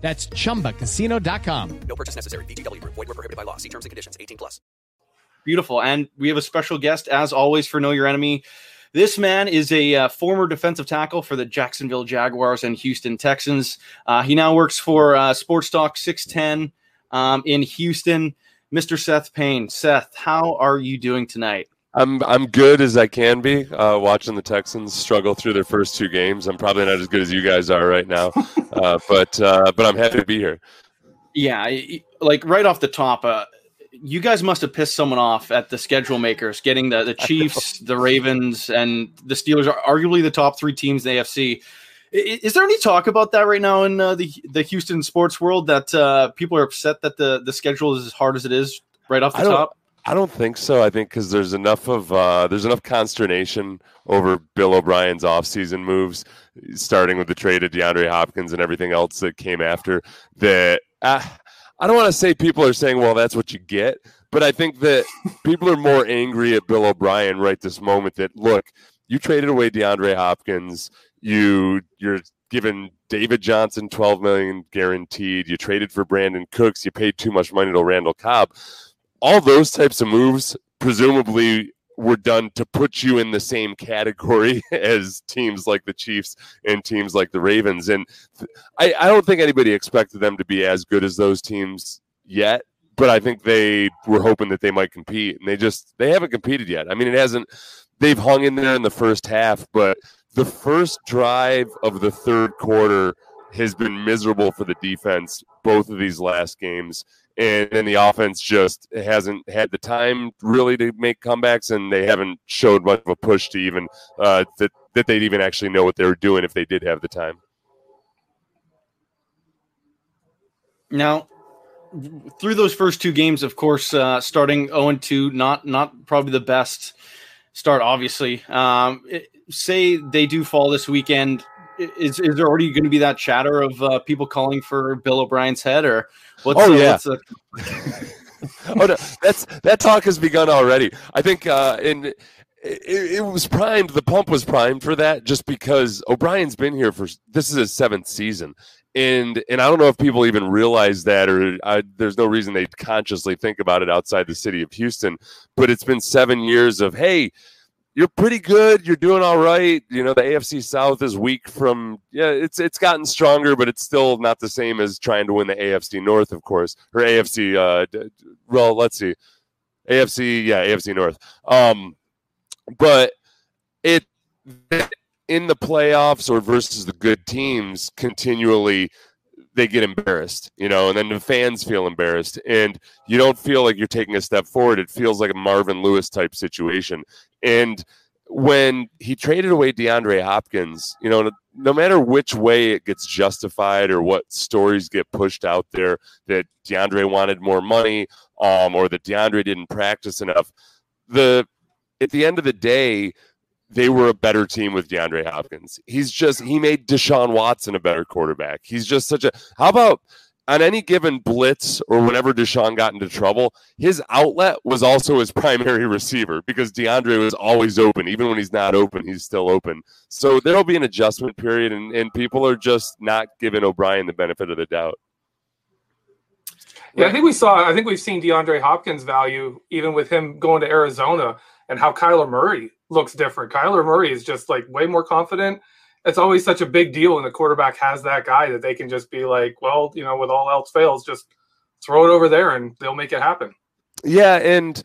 That's chumbacasino.com. No purchase necessary. VGW Group. Void were prohibited by law. See terms and conditions. 18 plus. Beautiful. And we have a special guest, as always, for Know Your Enemy. This man is a uh, former defensive tackle for the Jacksonville Jaguars and Houston Texans. Uh, he now works for uh, Sports Talk 610 um, in Houston. Mr. Seth Payne. Seth, how are you doing tonight? I'm I'm good as I can be. Uh, watching the Texans struggle through their first two games. I'm probably not as good as you guys are right now, uh, but uh, but I'm happy to be here. Yeah, like right off the top, uh, you guys must have pissed someone off at the schedule makers, getting the the Chiefs, the Ravens, and the Steelers are arguably the top three teams in the AFC. Is there any talk about that right now in uh, the the Houston sports world that uh, people are upset that the the schedule is as hard as it is right off the top? I don't think so. I think because there's enough of uh, there's enough consternation over Bill O'Brien's offseason moves, starting with the trade of DeAndre Hopkins and everything else that came after. That uh, I don't want to say people are saying, "Well, that's what you get," but I think that people are more angry at Bill O'Brien right this moment. That look, you traded away DeAndre Hopkins. You you're giving David Johnson 12 million guaranteed. You traded for Brandin Cooks. You paid too much money to Randall Cobb all those types of moves presumably were done to put you in the same category as teams like the Chiefs and teams like the Ravens. And I, I don't think anybody expected them to be as good as those teams yet. But I think they were hoping that they might compete, and they just they haven't competed yet. I mean, it hasn't. They've hung in there in the first half, but the first drive of the third quarter has been miserable for the defense both of these last games and then the offense just hasn't had the time really to make comebacks, and they haven't showed much of a push to even uh, that that they'd even actually know what they were doing if they did have the time. Now, through those first two games, of course, uh, starting zero and two, not not probably the best start. Obviously, um, it, say they do fall this weekend. Is, is there already going to be that chatter of uh, people calling for Bill O'Brien's head, or What's oh, yeah. oh no, that's that talk has begun already. I think uh, in it, it, was primed. The pump was primed for that, just because O'Brien's been here for this is his seventh season, and and I don't know if people even realize that, or I, there's no reason they consciously think about it outside the city of Houston. But it's been seven years of hey, you're pretty good. You're doing all right. You know, the AFC South is weak from yeah, it's it's gotten stronger, but it's still not the same as trying to win the AFC North, of course, or AFC. Uh, well, let's see, AFC, yeah, AFC North. Um, but it in the playoffs or versus the good teams continually they get embarrassed, you know, and then the fans feel embarrassed, and you don't feel like you're taking a step forward. It feels like a Marvin Lewis type situation. And when he traded away DeAndre Hopkins, you know, no matter which way it gets justified or what stories get pushed out there that DeAndre wanted more money um, or that DeAndre didn't practice enough, the at the end of the day, they were a better team with DeAndre Hopkins. He's just he made Deshaun Watson a better quarterback. He's just such a how about on any given blitz or whenever Deshaun got into trouble, his outlet was also his primary receiver because DeAndre was always open. Even when he's not open, he's still open. So there'll be an adjustment period, and, and people are just not giving O'Brien the benefit of the doubt. Yeah, I think we saw, I think we've seen DeAndre Hopkins' value even with him going to Arizona and how Kyler Murray looks different. Kyler Murray is just like way more confident it's always such a big deal when the quarterback has that guy that they can just be like, well, you know, with all else fails, just throw it over there and they'll make it happen. Yeah, and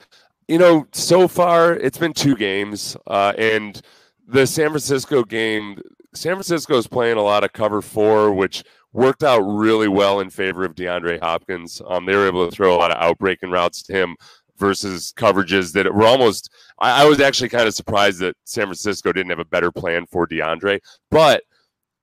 you know, so far it's been two games, uh, and the San Francisco game, San Francisco is playing a lot of cover four, which worked out really well in favor of DeAndre Hopkins. Um, they were able to throw a lot of outbreaking routes to him versus coverages that were almost. I, I was actually kind of surprised that San Francisco didn't have a better plan for DeAndre. But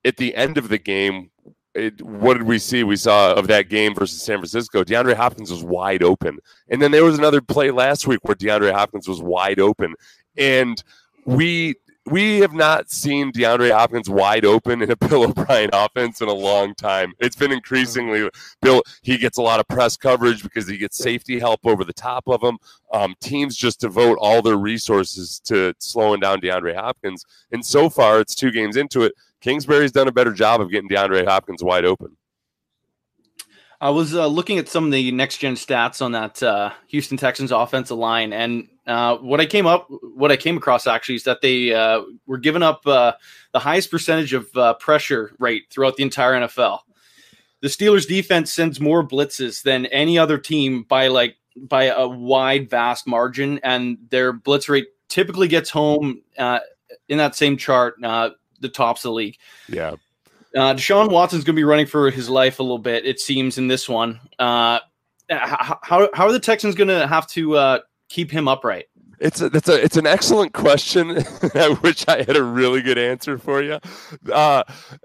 at the end of the game, it, what did we see? We saw of that game versus San Francisco. DeAndre Hopkins was wide open, and then there was another play last week where DeAndre Hopkins was wide open, and we we have not seen DeAndre Hopkins wide open in a Bill O'Brien offense in a long time. It's been increasingly Bill. He gets a lot of press coverage because he gets safety help over the top of him. Um, teams just devote all their resources to slowing down DeAndre Hopkins. And so far, it's two games into it. Kingsbury's done a better job of getting DeAndre Hopkins wide open. I was uh, looking at some of the next gen stats on that uh, Houston Texans offensive line, and uh, what I came up, what I came across actually is that they uh, were giving up uh, the highest percentage of uh, pressure rate throughout the entire NFL. The Steelers' defense sends more blitzes than any other team by like by a wide, vast margin, and their blitz rate typically gets home in that same chart, the tops of the league. Yeah. Uh, Deshaun Watson's going to be running for his life a little bit, it seems, in this one. Uh, how, how are the Texans going to have to uh, keep him upright? It's a, it's a it's an excellent question. I wish I had a really good answer for you. Uh,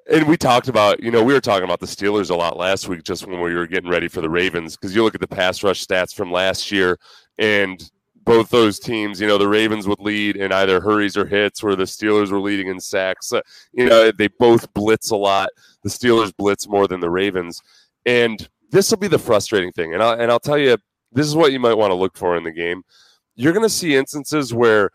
and we talked about, you know, we were talking about the Steelers a lot last week, just when we were getting ready for the Ravens, because you look at the pass rush stats from last year, and both those teams, you know, the Ravens would lead in either hurries or hits, where the Steelers were leading in sacks. Uh, you know, they both blitz a lot. The Steelers blitz more than the Ravens, and this will be the frustrating thing. And I'll, and I'll tell you, this is what you might want to look for in the game. You're going to see instances where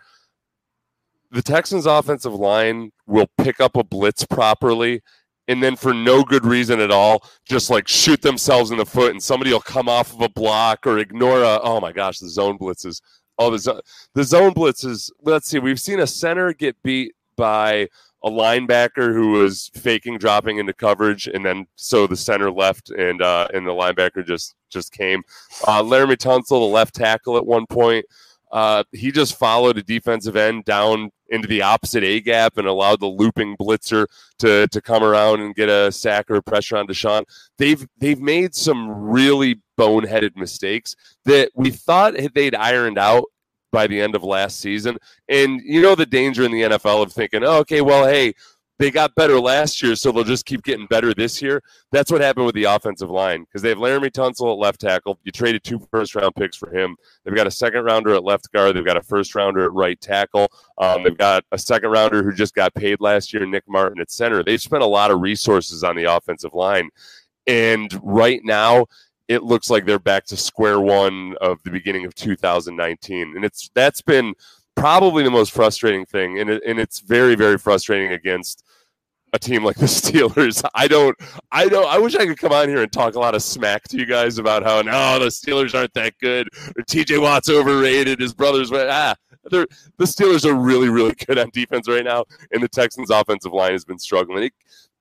the Texans' offensive line will pick up a blitz properly and then for no good reason at all, just like shoot themselves in the foot, and somebody will come off of a block or ignore a. Oh my gosh, the zone blitzes Oh, the zone, the zone blitzes. Let's see. We've seen a center get beat by a linebacker who was faking dropping into coverage, and then so the center left, and uh, and the linebacker just just came. Uh, Laremy Tunsil, the left tackle, at one point, uh, he just followed a defensive end down into the opposite A gap and allowed the looping blitzer to to come around and get a sack or pressure on Deshaun. They've they've made some really boneheaded mistakes that we thought they'd ironed out by the end of last season. And you know the danger in the NFL of thinking, oh, okay, well, hey, they got better last year, so they'll just keep getting better this year. That's what happened with the offensive line because they have Laremy Tunsil at left tackle. You traded two first round picks for him. They've got a second rounder at left guard. They've got a first rounder at right tackle. Um, they've got a second rounder who just got paid last year, Nick Martin at center. They've spent a lot of resources on the offensive line. And right now, it looks like they're back to square one of the beginning of 2019. And it's that's been probably the most frustrating thing. And, it, and it's very, very frustrating against a team like the Steelers. I don't, I don't, I wish I could come on here and talk a lot of smack to you guys about how no, the Steelers aren't that good. Or TJ Watt's overrated. His brothers, ah, they're, the Steelers are really, really good on defense right now, and the Texans' offensive line has been struggling. It,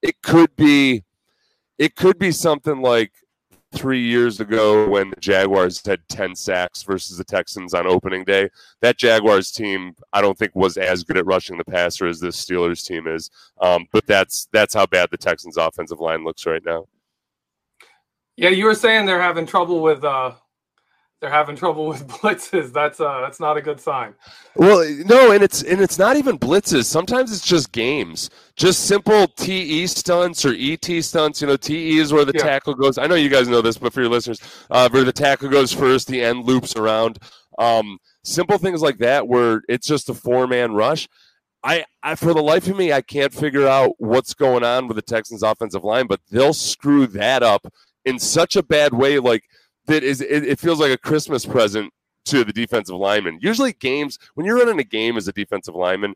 it could be, it could be something like three years ago when the Jaguars had 10 sacks versus the Texans on opening day. That Jaguars team, I don't think was as good at rushing the passer as this Steelers team is. Um, but that's that's how bad the Texans offensive line looks right now. Yeah, you were saying they're having trouble with uh they're having trouble with blitzes. That's uh that's not a good sign. Well, no, and it's and it's not even blitzes. Sometimes it's just games, just simple TE stunts or ET stunts. You know, TE is where the yeah. tackle goes. I know you guys know this, but for your listeners, uh, where the tackle goes first, the end loops around. Um, simple things like that, where it's just a four man rush. I, I, for the life of me, I can't figure out what's going on with the Texans' offensive line, but they'll screw that up in such a bad way. Like that is it, it feels like a Christmas present to the defensive lineman. Usually games when you're running a game as a defensive lineman,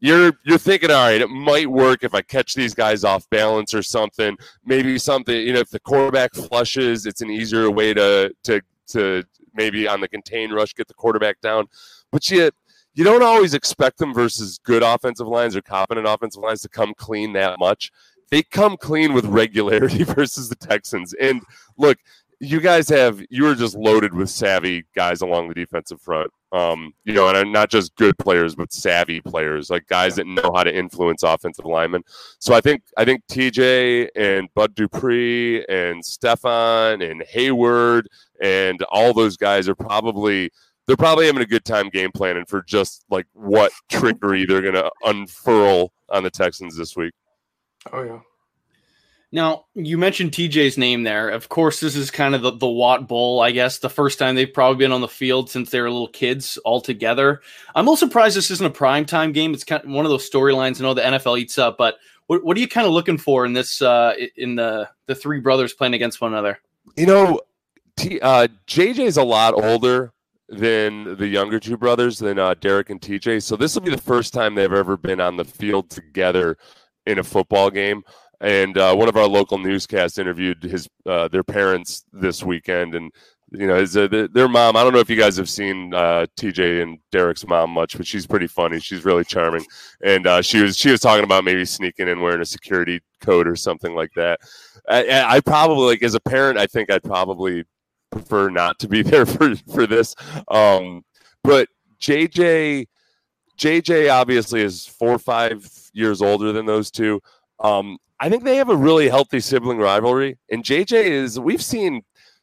you're you're thinking, all right, it might work if I catch these guys off balance or something. Maybe something, you know, if the quarterback flushes, it's an easier way to to to maybe on the contain rush get the quarterback down. But you you don't always expect them versus good offensive lines or competent offensive lines to come clean that much. They come clean with regularity versus the Texans. And look, you guys have you are just loaded with savvy guys along the defensive front. Um, you know, and not just good players, but savvy players, like guys that know how to influence offensive linemen. So I think I think TJ and Bud Dupree and Stephon and Heyward and all those guys are probably they're probably having a good time game planning for just like what trickery they're going to unfurl on the Texans this week. Oh yeah. Now, you mentioned TJ's name there. Of course, this is kind of the, the Watt Bowl, I guess, the first time they've probably been on the field since they were little kids all together. I'm a little surprised this isn't a prime time game. It's kind of one of those storylines I know the NFL eats up, but what, what are you kind of looking for in this uh, in the the three brothers playing against one another? You know, T, uh, JJ's a lot older than the younger two brothers, than uh, Derek and TJ. So this will be the first time they've ever been on the field together in a football game and uh, one of our local newscasts interviewed his uh, their parents this weekend, and you know his, uh, their mom. I don't know if you guys have seen uh, TJ and Derek's mom much, but she's pretty funny. She's really charming, and uh, she was she was talking about maybe sneaking in wearing a security coat or something like that. I, I probably like as a parent, I think I'd probably prefer not to be there for for this. Um, but JJ. JJ obviously is four or five years older than those two. Um, I think they have a really healthy sibling rivalry, and JJ is we've seen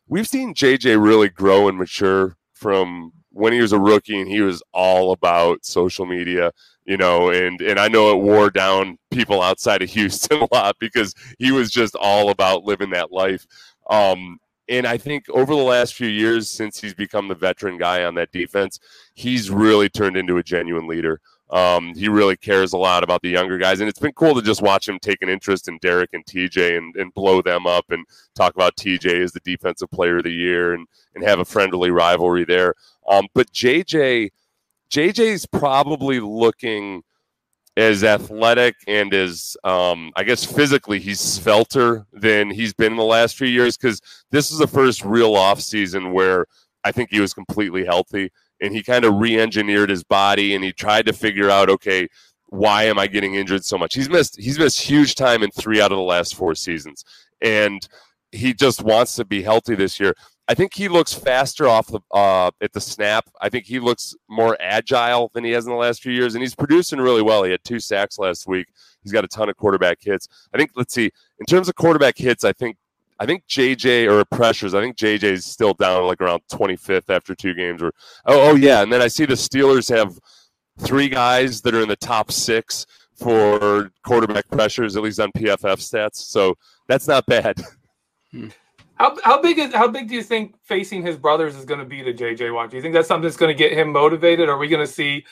we've seen JJ really grow and mature from when he was a rookie and he was all about social media, you know, and and I know it wore down people outside of Houston a lot because he was just all about living that life. Um, and I think over the last few years, since he's become the veteran guy on that defense, he's really turned into a genuine leader. Um, he really cares a lot about the younger guys, and it's been cool to just watch him take an interest in Derek and TJ and, and blow them up and talk about TJ as the defensive player of the year and and have a friendly rivalry there. Um, but JJ, JJ's probably looking as athletic and as um, I guess physically he's svelter than he's been in the last few years because this is the first real off season where I think he was completely healthy and he kind of re-engineered his body and he tried to figure out okay why am i getting injured so much? He's missed he's missed huge time in three out of the last four seasons and he just wants to be healthy this year. I think he looks faster off the uh, at the snap. I think he looks more agile than he has in the last few years and he's producing really well. He had two sacks last week. He's got a ton of quarterback hits. I think let's see in terms of quarterback hits i think I think JJ or pressures. I think JJ is still down like around 25th after two games. Or oh, oh yeah, and then I see the Steelers have three guys that are in the top six for quarterback pressures, at least on PFF stats. So that's not bad. Hmm. How, how big is how big do you think facing his brothers is going to be to JJ Watt? Do you think that's something that's going to get him motivated? Are we going to see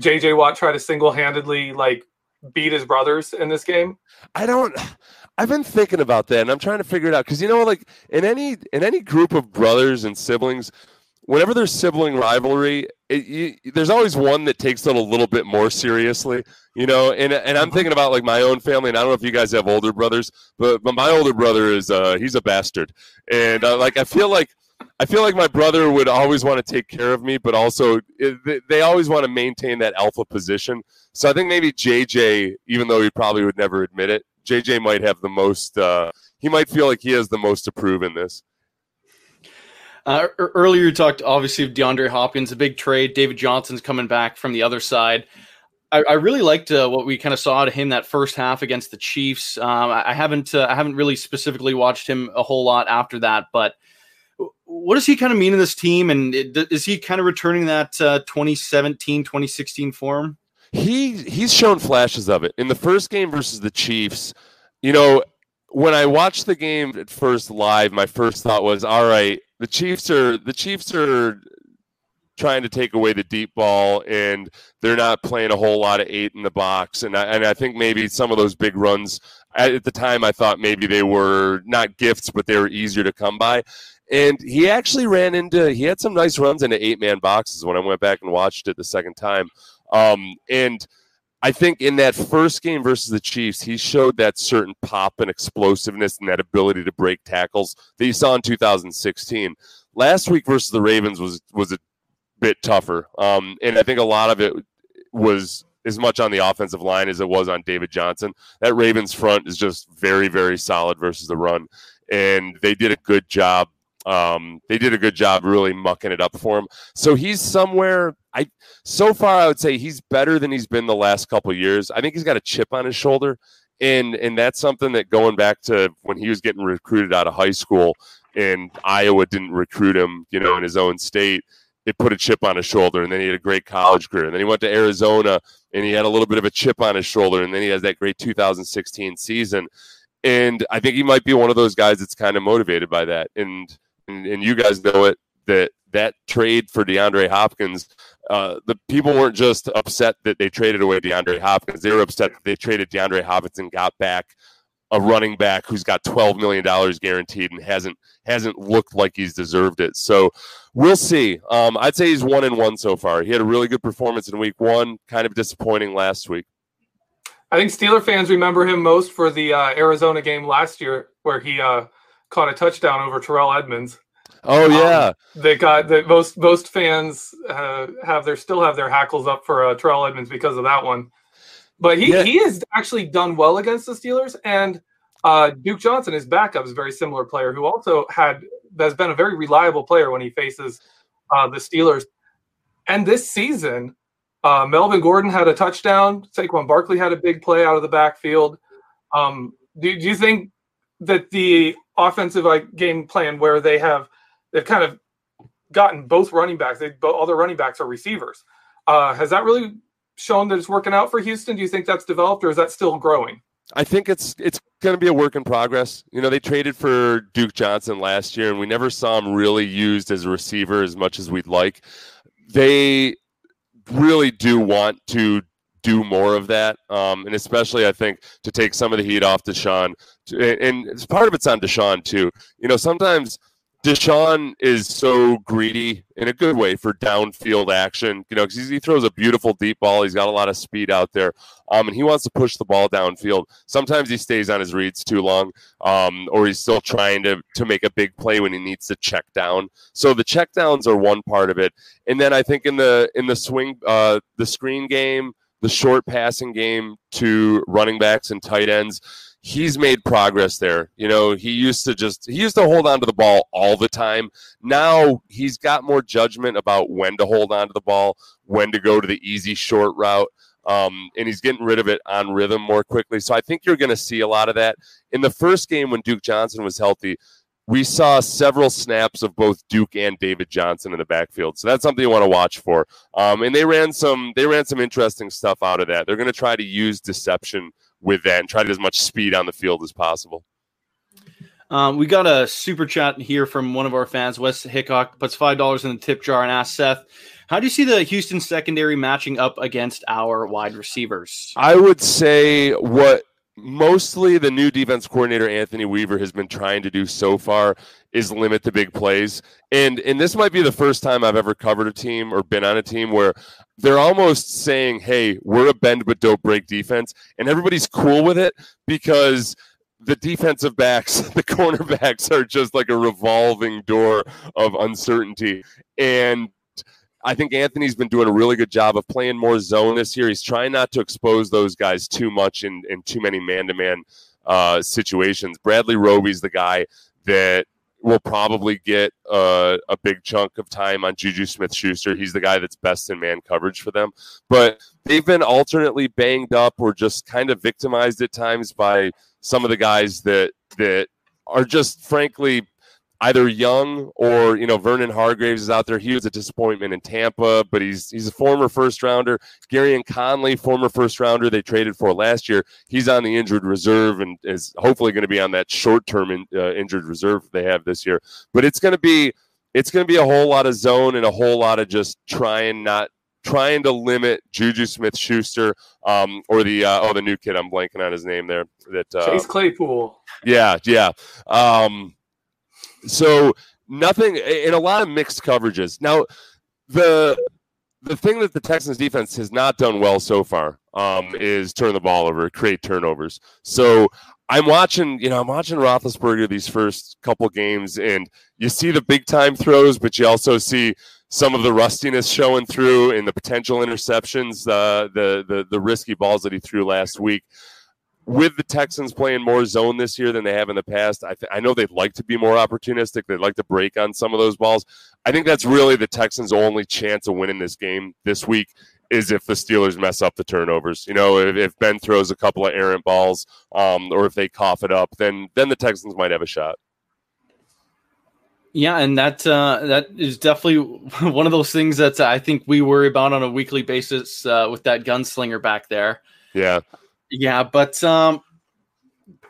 JJ Watt try to single handedly like beat his brothers in this game? I don't. I've been thinking about that, and I'm trying to figure it out because you know, like in any in any group of brothers and siblings, whenever there's sibling rivalry, it, you, there's always one that takes it a little bit more seriously, you know. And and I'm mm-hmm. thinking about like my own family, and I don't know if you guys have older brothers, but but my older brother is uh, he's a bastard, and uh, like I feel like. I feel like my brother would always want to take care of me, but also it, they always want to maintain that alpha position. So I think maybe JJ, even though he probably would never admit it, JJ might have the most. Uh, he might feel like he has the most to prove in this. Uh, earlier, you talked obviously of DeAndre Hopkins, a big trade. David Johnson's coming back from the other side. I, I really liked uh, what we kind of saw to him that first half against the Chiefs. Um, I, I haven't uh, I haven't really specifically watched him a whole lot after that, but what does he kind of mean in this team? And it, is he kind of returning that uh, 2017, 2016 form? He he's shown flashes of it in the first game versus the Chiefs. You know, when I watched the game at first live, my first thought was, "All right, the Chiefs are the Chiefs are trying to take away the deep ball, and they're not playing a whole lot of eight in the box. And I, and I think maybe some of those big runs at the time, I thought maybe they were not gifts, but they were easier to come by. And he actually ran into, he had some nice runs into eight man boxes when I went back and watched it the second time. Um, and I think in that first game versus the Chiefs, he showed that certain pop and explosiveness and that ability to break tackles that you saw in 2016. Last week versus the Ravens was was a bit tougher. Um, and I think a lot of it was as much on the offensive line as it was on David Johnson. That Ravens front is just very, very solid versus the run. And they did a good job. Um, they did a good job really mucking it up for him. So he's somewhere. I so far I would say he's better than he's been the last couple years. I think he's got a chip on his shoulder, and and that's something that going back to when he was getting recruited out of high school, and Iowa didn't recruit him, you know, in his own state it put a chip on his shoulder, and then he had a great college career. And then he went to Arizona, and he had a little bit of a chip on his shoulder, and then he has that great 2016 season. And I think he might be one of those guys that's kind of motivated by that. And and, and you guys know it that that trade for DeAndre Hopkins, uh, the people weren't just upset that they traded away DeAndre Hopkins; they were upset that they traded DeAndre Hopkins and got back a running back who's got twelve million dollars guaranteed and hasn't hasn't looked like he's deserved it. So we'll see. Um, I'd say he's one and one so far. He had a really good performance in week one, kind of disappointing last week. I think Steeler fans remember him most for the uh, Arizona game last year, where he uh, caught a touchdown over Terrell Edmunds. Oh um, yeah, um, they got that. Most most fans uh, have their still have their hackles up for uh, Terrell Edmunds because of that one. But he yeah. he has actually done well against the Steelers, and uh, Duke Johnson, his backup, is a very similar player who also had has been a very reliable player when he faces uh, the Steelers. And this season, uh, Melvin Gordon had a touchdown. Saquon Barkley had a big play out of the backfield. Um, do, do you think that the offensive like game plan where they have they've kind of gotten both running backs, they, both, all their running backs are receivers, uh, has that really shown that it's working out for Houston? Do you think that's developed, or is that still growing? I think it's it's going to be a work in progress. You know, they traded for Duke Johnson last year, and we never saw him really used as a receiver as much as we'd like. They really do want to do more of that, um, and especially I think to take some of the heat off Deshaun. And, part of it's on Deshaun too. You know, sometimes Deshaun is so greedy in a good way for downfield action, you know, because he throws a beautiful deep ball. He's got a lot of speed out there, um, and he wants to push the ball downfield. Sometimes he stays on his reads too long, um, or he's still trying to to make a big play when he needs to check down. So the check downs are one part of it, and then I think in the in the swing, uh, the screen game, the short passing game to running backs and tight ends he's made progress there. You know, he used to just he used to hold on to the ball all the time. Now he's got more judgment about when to hold on to the ball, when to go to the easy short route. Um, and he's getting rid of it on rhythm more quickly. So I think you're going to see a lot of that. In the first game when Duke Johnson was healthy, we saw several snaps of both Duke and David Johnson in the backfield. So that's something you want to watch for. Um, and they ran some they ran some interesting stuff out of that. They're going to try to use deception with that and try to get as much speed on the field as possible. Um, we got a super chat here from one of our fans, Wes Hickok, puts five dollars in the tip jar and asks Seth, "How do you see the Houston secondary matching up against our wide receivers?" I would say what mostly the new defense coordinator Anthony Weaver has been trying to do so far is limit the big plays. And and this might be the first time I've ever covered a team or been on a team where they're almost saying, "Hey, we're a bend but don't break defense," and everybody's cool with it because the defensive backs, the cornerbacks are just like a revolving door of uncertainty. And I think Anthony's been doing a really good job of playing more zone this year. He's trying not to expose those guys too much in, in too many man to man situations. Bradley Roby's the guy that will probably get uh, a big chunk of time on Juju Smith Schuster. He's the guy that's best in man coverage for them. But they've been alternately banged up or just kind of victimized at times by some of the guys that that are just frankly either young or you know Vernon Hargreaves is out there. He was a disappointment in Tampa, but he's he's a former first rounder. Gareon Conley, former first rounder they traded for last year. He's on the injured reserve and is hopefully going to be on that short term in, uh, injured reserve they have this year. But it's going to be it's going to be a whole lot of zone and a whole lot of just trying not trying to limit Juju Smith Schuster um, or the uh, oh the new kid I'm blanking on his name there that uh, Chase Claypool. Yeah, yeah. Um, so nothing in a lot of mixed coverages. Now, the the thing that the Texans defense has not done well so far um, is turn the ball over, create turnovers. So I'm watching, you know, I'm watching Roethlisberger these first couple games, and you see the big time throws, but you also see some of the rustiness showing through in the potential interceptions, uh, the the the risky balls that he threw last week with the Texans playing more zone this year than they have in the past, I, th- I know they'd like to be more opportunistic. They'd like to break on some of those balls. I think that's really the Texans' only chance of winning this game this week is if the Steelers mess up the turnovers. You know, if, if Ben throws a couple of errant balls, um, or if they cough it up, then then the Texans might have a shot. Yeah, and that uh, that is definitely one of those things that I think we worry about on a weekly basis uh, with that gunslinger back there. Yeah, yeah, but um,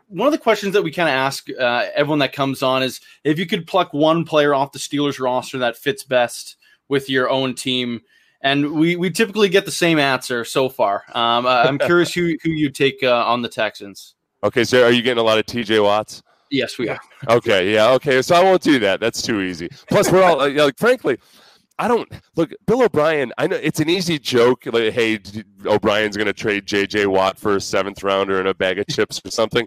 one of the questions that we kind of ask uh, everyone that comes on is if you could pluck one player off the Steelers roster that fits best with your own team, and we we typically get the same answer so far. Um, I'm curious who who you take uh, on the Texans. Okay, so are you getting a lot of TJ Watts? Yes, we are. Okay, yeah, okay. So I won't do that. That's too easy. Plus, we're all like, frankly, I don't look Bill O'Brien. I know it's an easy joke. Like, hey, O'Brien's going to trade J.J. Watt for a seventh rounder and a bag of chips or something.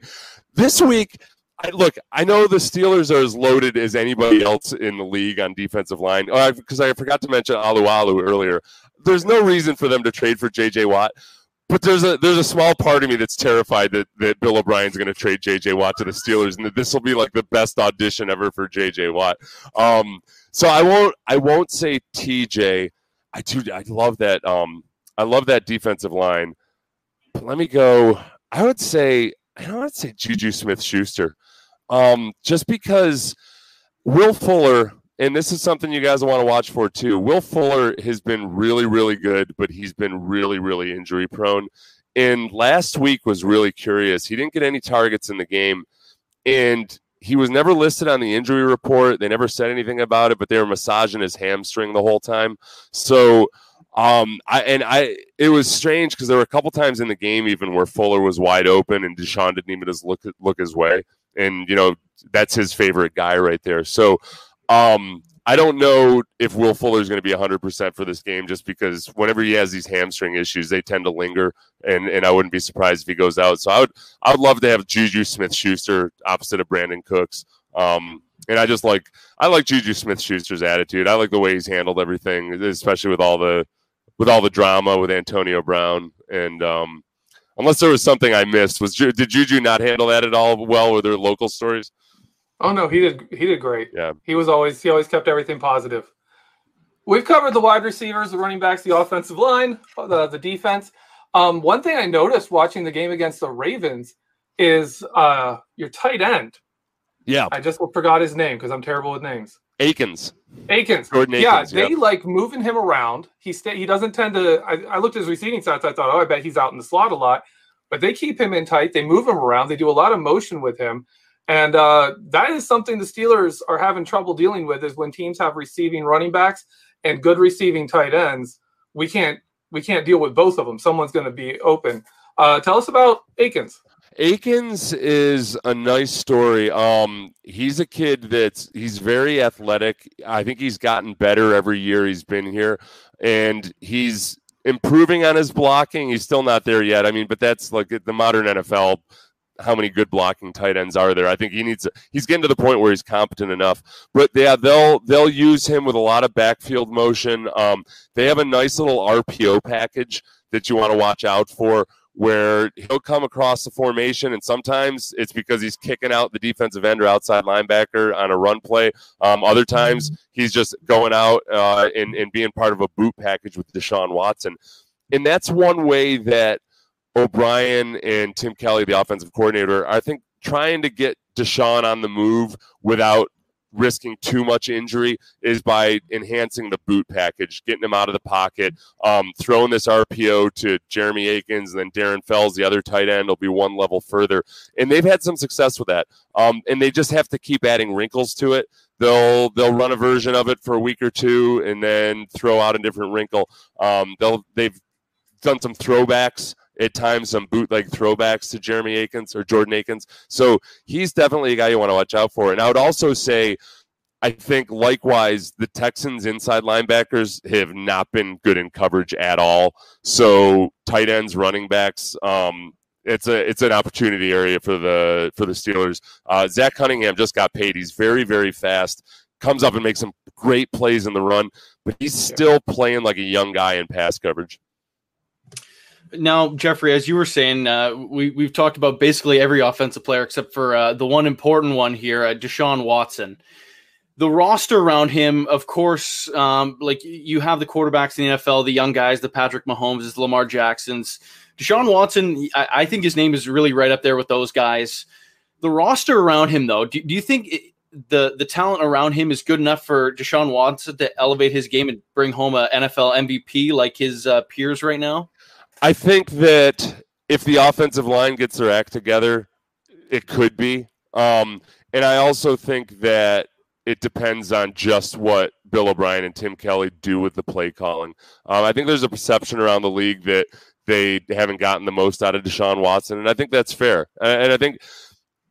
This week, I, look, I know the Steelers are as loaded as anybody else in the league on defensive line. Because oh, I forgot to mention Alualu earlier. There's no reason for them to trade for J.J. Watt. But there's a there's a small part of me that's terrified that, that Bill O'Brien's going to trade J.J. Watt to the Steelers, and that this will be like the best audition ever for J.J. Watt. Um, so I won't I won't say TJ. I do I love that um I love that defensive line. But let me go. I would say I don't want to say Juju Smith Schuster. Um, just because Will Fuller, and this is something you guys want to watch for too. Will Fuller has been really, really good, but he's been really, really injury prone. And last week was really curious. He didn't get any targets in the game. And he was never listed on the injury report. They never said anything about it, but they were massaging his hamstring the whole time. So, um, I and I, it was strange because there were a couple times in the game even where Fuller was wide open and Deshaun didn't even just look look his way, and you know that's his favorite guy right there. So, um, I don't know if Will Fuller is going to be 100% for this game just because whenever he has these hamstring issues, they tend to linger, and, and I wouldn't be surprised if he goes out. So I would I would love to have Juju Smith Schuster opposite of Brandin Cooks. Um, and I just like I like Juju Smith Schuster's attitude. I like the way he's handled everything, especially with all the with all the drama with Antonio Brown. And um, unless there was something I missed, was did Juju not handle that at all well? Were there local stories? Oh no, he did he did great. Yeah. He was always he always kept everything positive. We've covered the wide receivers, the running backs, the offensive line, the the defense. Um, one thing I noticed watching the game against the Ravens is uh, your tight end. Yeah. I just forgot his name because I'm terrible with names. Akins. Akins. Jordan yeah, they like moving him around. He stay, he doesn't tend to. I, I looked at his receiving stats. I thought, oh, I bet he's out in the slot a lot. But they keep him in tight. They move him around. They do a lot of motion with him. And uh, that is something the Steelers are having trouble dealing with is when teams have receiving running backs and good receiving tight ends. We can't we can't deal with both of them. Someone's going to be open. Uh, tell us about Akins. Akins is a nice story. Um, he's a kid that's he's very athletic. I think he's gotten better every year he's been here, and he's improving on his blocking. He's still not there yet. I mean, but that's like the modern NFL how many good blocking tight ends are there? I think he needs. He's getting to the point where he's competent enough. But yeah, they'll they'll use him with a lot of backfield motion. Um, they have a nice little RPO package that you want to watch out for, where he'll come across the formation, and sometimes it's because he's kicking out the defensive end or outside linebacker on a run play. Um, other times he's just going out uh, and, and being part of a boot package with Deshaun Watson. And that's one way that O'Brien and Tim Kelly, the offensive coordinator, I think trying to get Deshaun on the move without risking too much injury is by enhancing the boot package, getting him out of the pocket, um, throwing this RPO to Jeremy Akins, and then Darren Fells, the other tight end, will be one level further. And they've had some success with that. Um, and they just have to keep adding wrinkles to it. They'll they'll run a version of it for a week or two, and then throw out a different wrinkle. Um, they'll they've done some throwbacks at times some bootleg throwbacks to Jeremy Akins or Jordan Akins. So he's definitely a guy you want to watch out for. And I would also say, I think likewise, the Texans inside linebackers have not been good in coverage at all. So tight ends, running backs, um, it's a it's an opportunity area for the for the Steelers. Uh, Zach Cunningham just got paid. He's very very fast. Comes up and makes some great plays in the run, but he's still playing like a young guy in pass coverage. Now, Jeffrey, as you were saying, uh, we we've talked about basically every offensive player except for uh, the one important one here, uh, Deshaun Watson. The roster around him, of course, um, like you have the quarterbacks in the NFL, the young guys, the Patrick Mahomes, the Lamar Jacksons. Deshaun Watson, I, I, think his name is really right up there with those guys. The roster around him, though, do, do you think it, the the talent around him is good enough for Deshaun Watson to elevate his game and bring home a NFL MVP like his uh, peers right now? I think that if the offensive line gets their act together, it could be. Um, and I also think that it depends on just what Bill O'Brien and Tim Kelly do with the play calling. Um, I think there's a perception around the league that they haven't gotten the most out of Deshaun Watson, and I think that's fair. And I think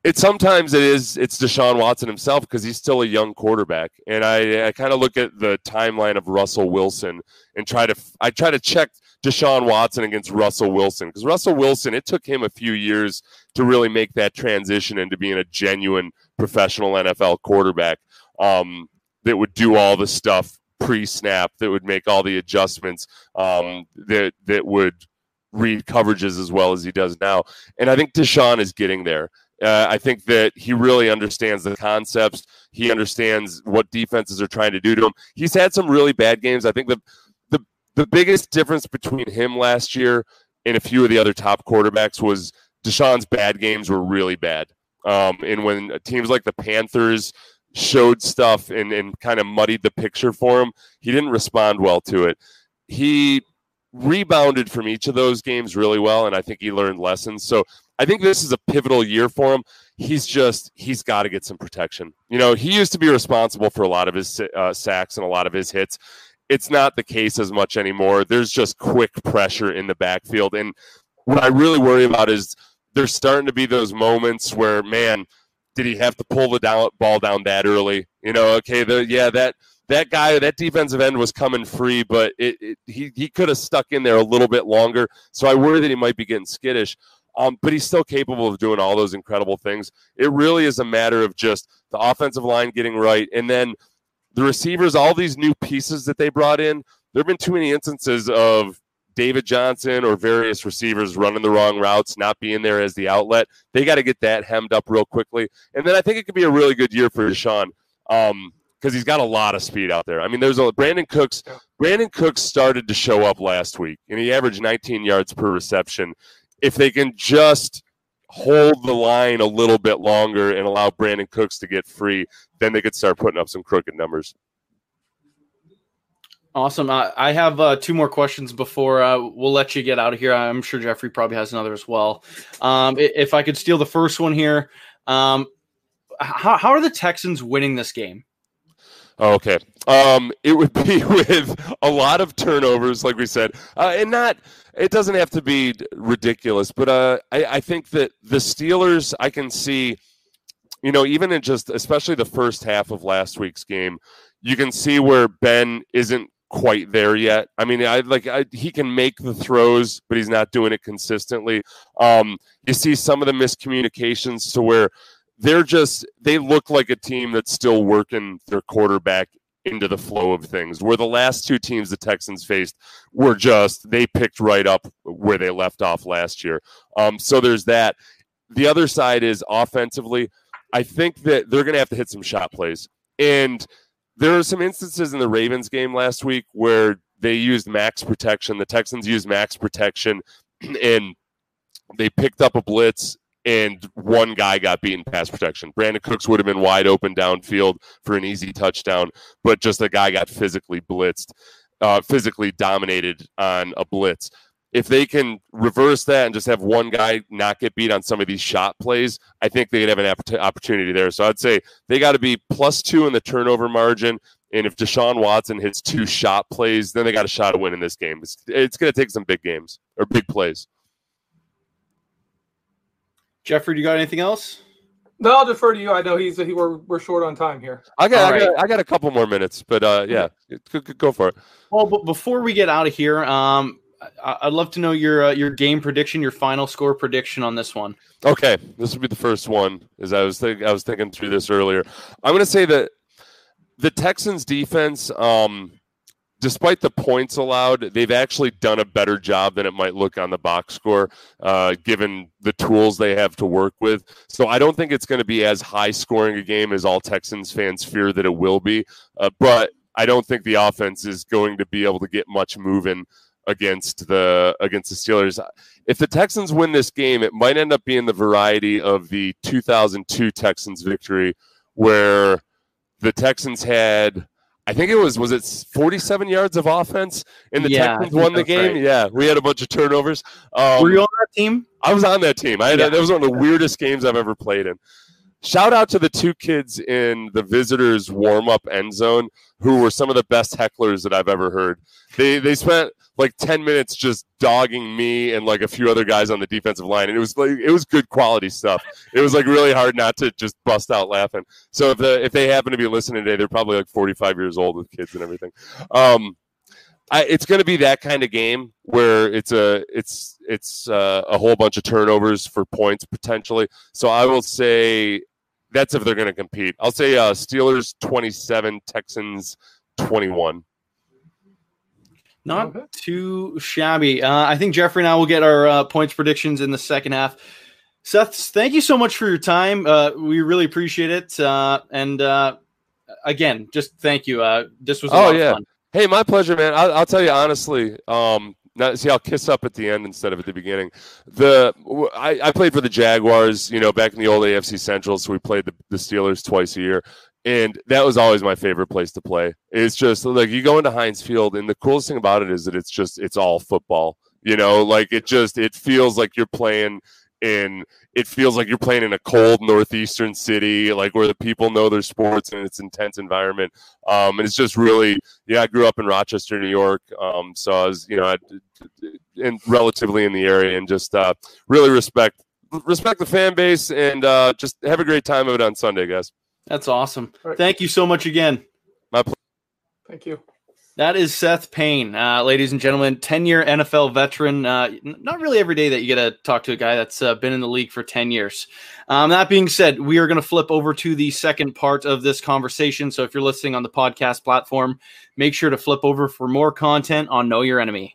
it sometimes it is it's Deshaun Watson himself because he's still a young quarterback, and I I kind of look at the timeline of Russell Wilson and try to I try to check Deshaun Watson against Russell Wilson because Russell Wilson, it took him a few years to really make that transition into being a genuine professional NFL quarterback um, that would do all the stuff pre-snap, that would make all the adjustments, um, that that would read coverages as well as he does now. And I think Deshaun is getting there. Uh, I think that he really understands the concepts. He understands what defenses are trying to do to him. He's had some really bad games. I think the the biggest difference between him last year and a few of the other top quarterbacks was Deshaun's bad games were really bad. Um, and when teams like the Panthers showed stuff and, and kind of muddied the picture for him, he didn't respond well to it. He rebounded from each of those games really well, and I think he learned lessons. So I think this is a pivotal year for him. He's just he's got to get some protection. You know, he used to be responsible for a lot of his uh, sacks and a lot of his hits, it's not the case as much anymore. There's just quick pressure in the backfield. And what I really worry about is there's starting to be those moments where, man, did he have to pull the down, ball down that early? You know, okay, the, yeah, that that guy, that defensive end was coming free, but it, it, he he could have stuck in there a little bit longer. So I worry that he might be getting skittish. Um, but he's still capable of doing all those incredible things. It really is a matter of just the offensive line getting right, and then the receivers, all these new pieces that they brought in, there have been too many instances of David Johnson or various receivers running the wrong routes, not being there as the outlet. They got to get that hemmed up real quickly. And then I think it could be a really good year for Deshaun um, because he's got a lot of speed out there. I mean, there's a Brandin Cooks. Brandin Cooks started to show up last week, and he averaged 19 yards per reception. If they can just hold the line a little bit longer and allow Brandin Cooks to get free, then they could start putting up some crooked numbers. Awesome. I, I have uh, two more questions before uh, we'll let you get out of here. I'm sure Jeffrey probably has another as well. Um, if I could steal the first one here, um, how, how are the Texans winning this game? Okay. Um, it would be with a lot of turnovers, like we said, uh, and not. It doesn't have to be ridiculous, but uh, I, I think that the Steelers, I can see, you know, even in just especially the first half of last week's game, you can see where Ben isn't quite there yet. I mean, I like I, he can make the throws, but he's not doing it consistently. Um, you see some of the miscommunications to where they're just they look like a team that's still working their quarterback into the flow of things. Where the last two teams the Texans faced were just they picked right up where they left off last year. Um, so there's that. The other side is offensively. I think that they're going to have to hit some shot plays, and there are some instances in the Ravens game last week where they used max protection. The Texans used max protection, and they picked up a blitz and one guy got beaten pass protection. Brandin Cooks would have been wide open downfield for an easy touchdown, but just a guy got physically blitzed, uh, physically dominated on a blitz. If they can reverse that and just have one guy not get beat on some of these shot plays, I think they'd have an opportunity there. So I'd say they got to be plus two in the turnover margin. And if Deshaun Watson hits two shot plays, then they got a shot at winning this game. It's, it's going to take some big games or big plays. Jeffrey, do you got anything else? No, I'll defer to you. I know he's he, we're we're short on time here. I got I, got I got a couple more minutes, but uh, yeah, go, go for it. Well, but before we get out of here, um, I, would love to know your uh, your game prediction, your final score prediction on this one. Okay, this will be the first one. As I was think I was thinking through this earlier, I'm going to say that the Texans defense. Um, despite the points allowed, they've actually done a better job than it might look on the box score, uh, given the tools they have to work with. So I don't think it's going to be as high scoring a game as all Texans fans fear that it will be. Uh, but I don't think the offense is going to be able to get much moving against the against the Steelers. If the Texans win this game, it might end up being the variety of the 2002 Texans victory, where the Texans had I think it was was it 47 yards of offense and the yeah, Texans won the game. Right. Yeah, we had a bunch of turnovers. Um, Were you on that team? I was on that team. I had, yeah. that was one of the weirdest games I've ever played in. Shout out to the two kids in the visitors warm up end zone who were some of the best hecklers that I've ever heard. They they spent like 10 minutes just dogging me and like a few other guys on the defensive line and it was like it was good quality stuff. It was like really hard not to just bust out laughing. So if the if they happen to be listening today, they're probably like 45 years old with kids and everything. Um I, it's going to be that kind of game where it's a it's it's uh, a whole bunch of turnovers for points potentially. So I will say that's if they're going to compete. I'll say uh, Steelers 27, Texans 21. Not okay. too shabby. Uh, I think Jeffrey and I will get our uh, points predictions in the second half. Seth, thank you so much for your time. Uh, we really appreciate it. Uh, and uh, again, just thank you. Uh, this was oh yeah. Hey, my pleasure, man. I'll, I'll tell you honestly. Um, now, see, I'll kiss up at the end instead of at the beginning. The I, I, played for the Jaguars, you know, back in the old AFC Central, so we played the, the Steelers twice a year, and that was always my favorite place to play. It's just like you go into Heinz Field, and the coolest thing about it is that it's just it's all football. You know, like it just it feels like you're playing in it feels like you're playing in a cold northeastern city, like where the people know their sports and it's intense environment. Um, and it's just really, yeah, I grew up in Rochester, New York, um, so I was, you know, in relatively in the area, and just uh, really respect respect the fan base and uh, just have a great time of it on Sunday, guys. That's awesome. Right. Thank you so much again. My pleasure. Thank you. That is Seth Payne, uh, ladies and gentlemen, 10 year NFL veteran. Uh, not really every day that you get to talk to a guy that's uh, been in the league for 10 years. Um, that being said, we are going to flip over to the second part of this conversation. So if you're listening on the podcast platform, make sure to flip over for more content on Know Your Enemy.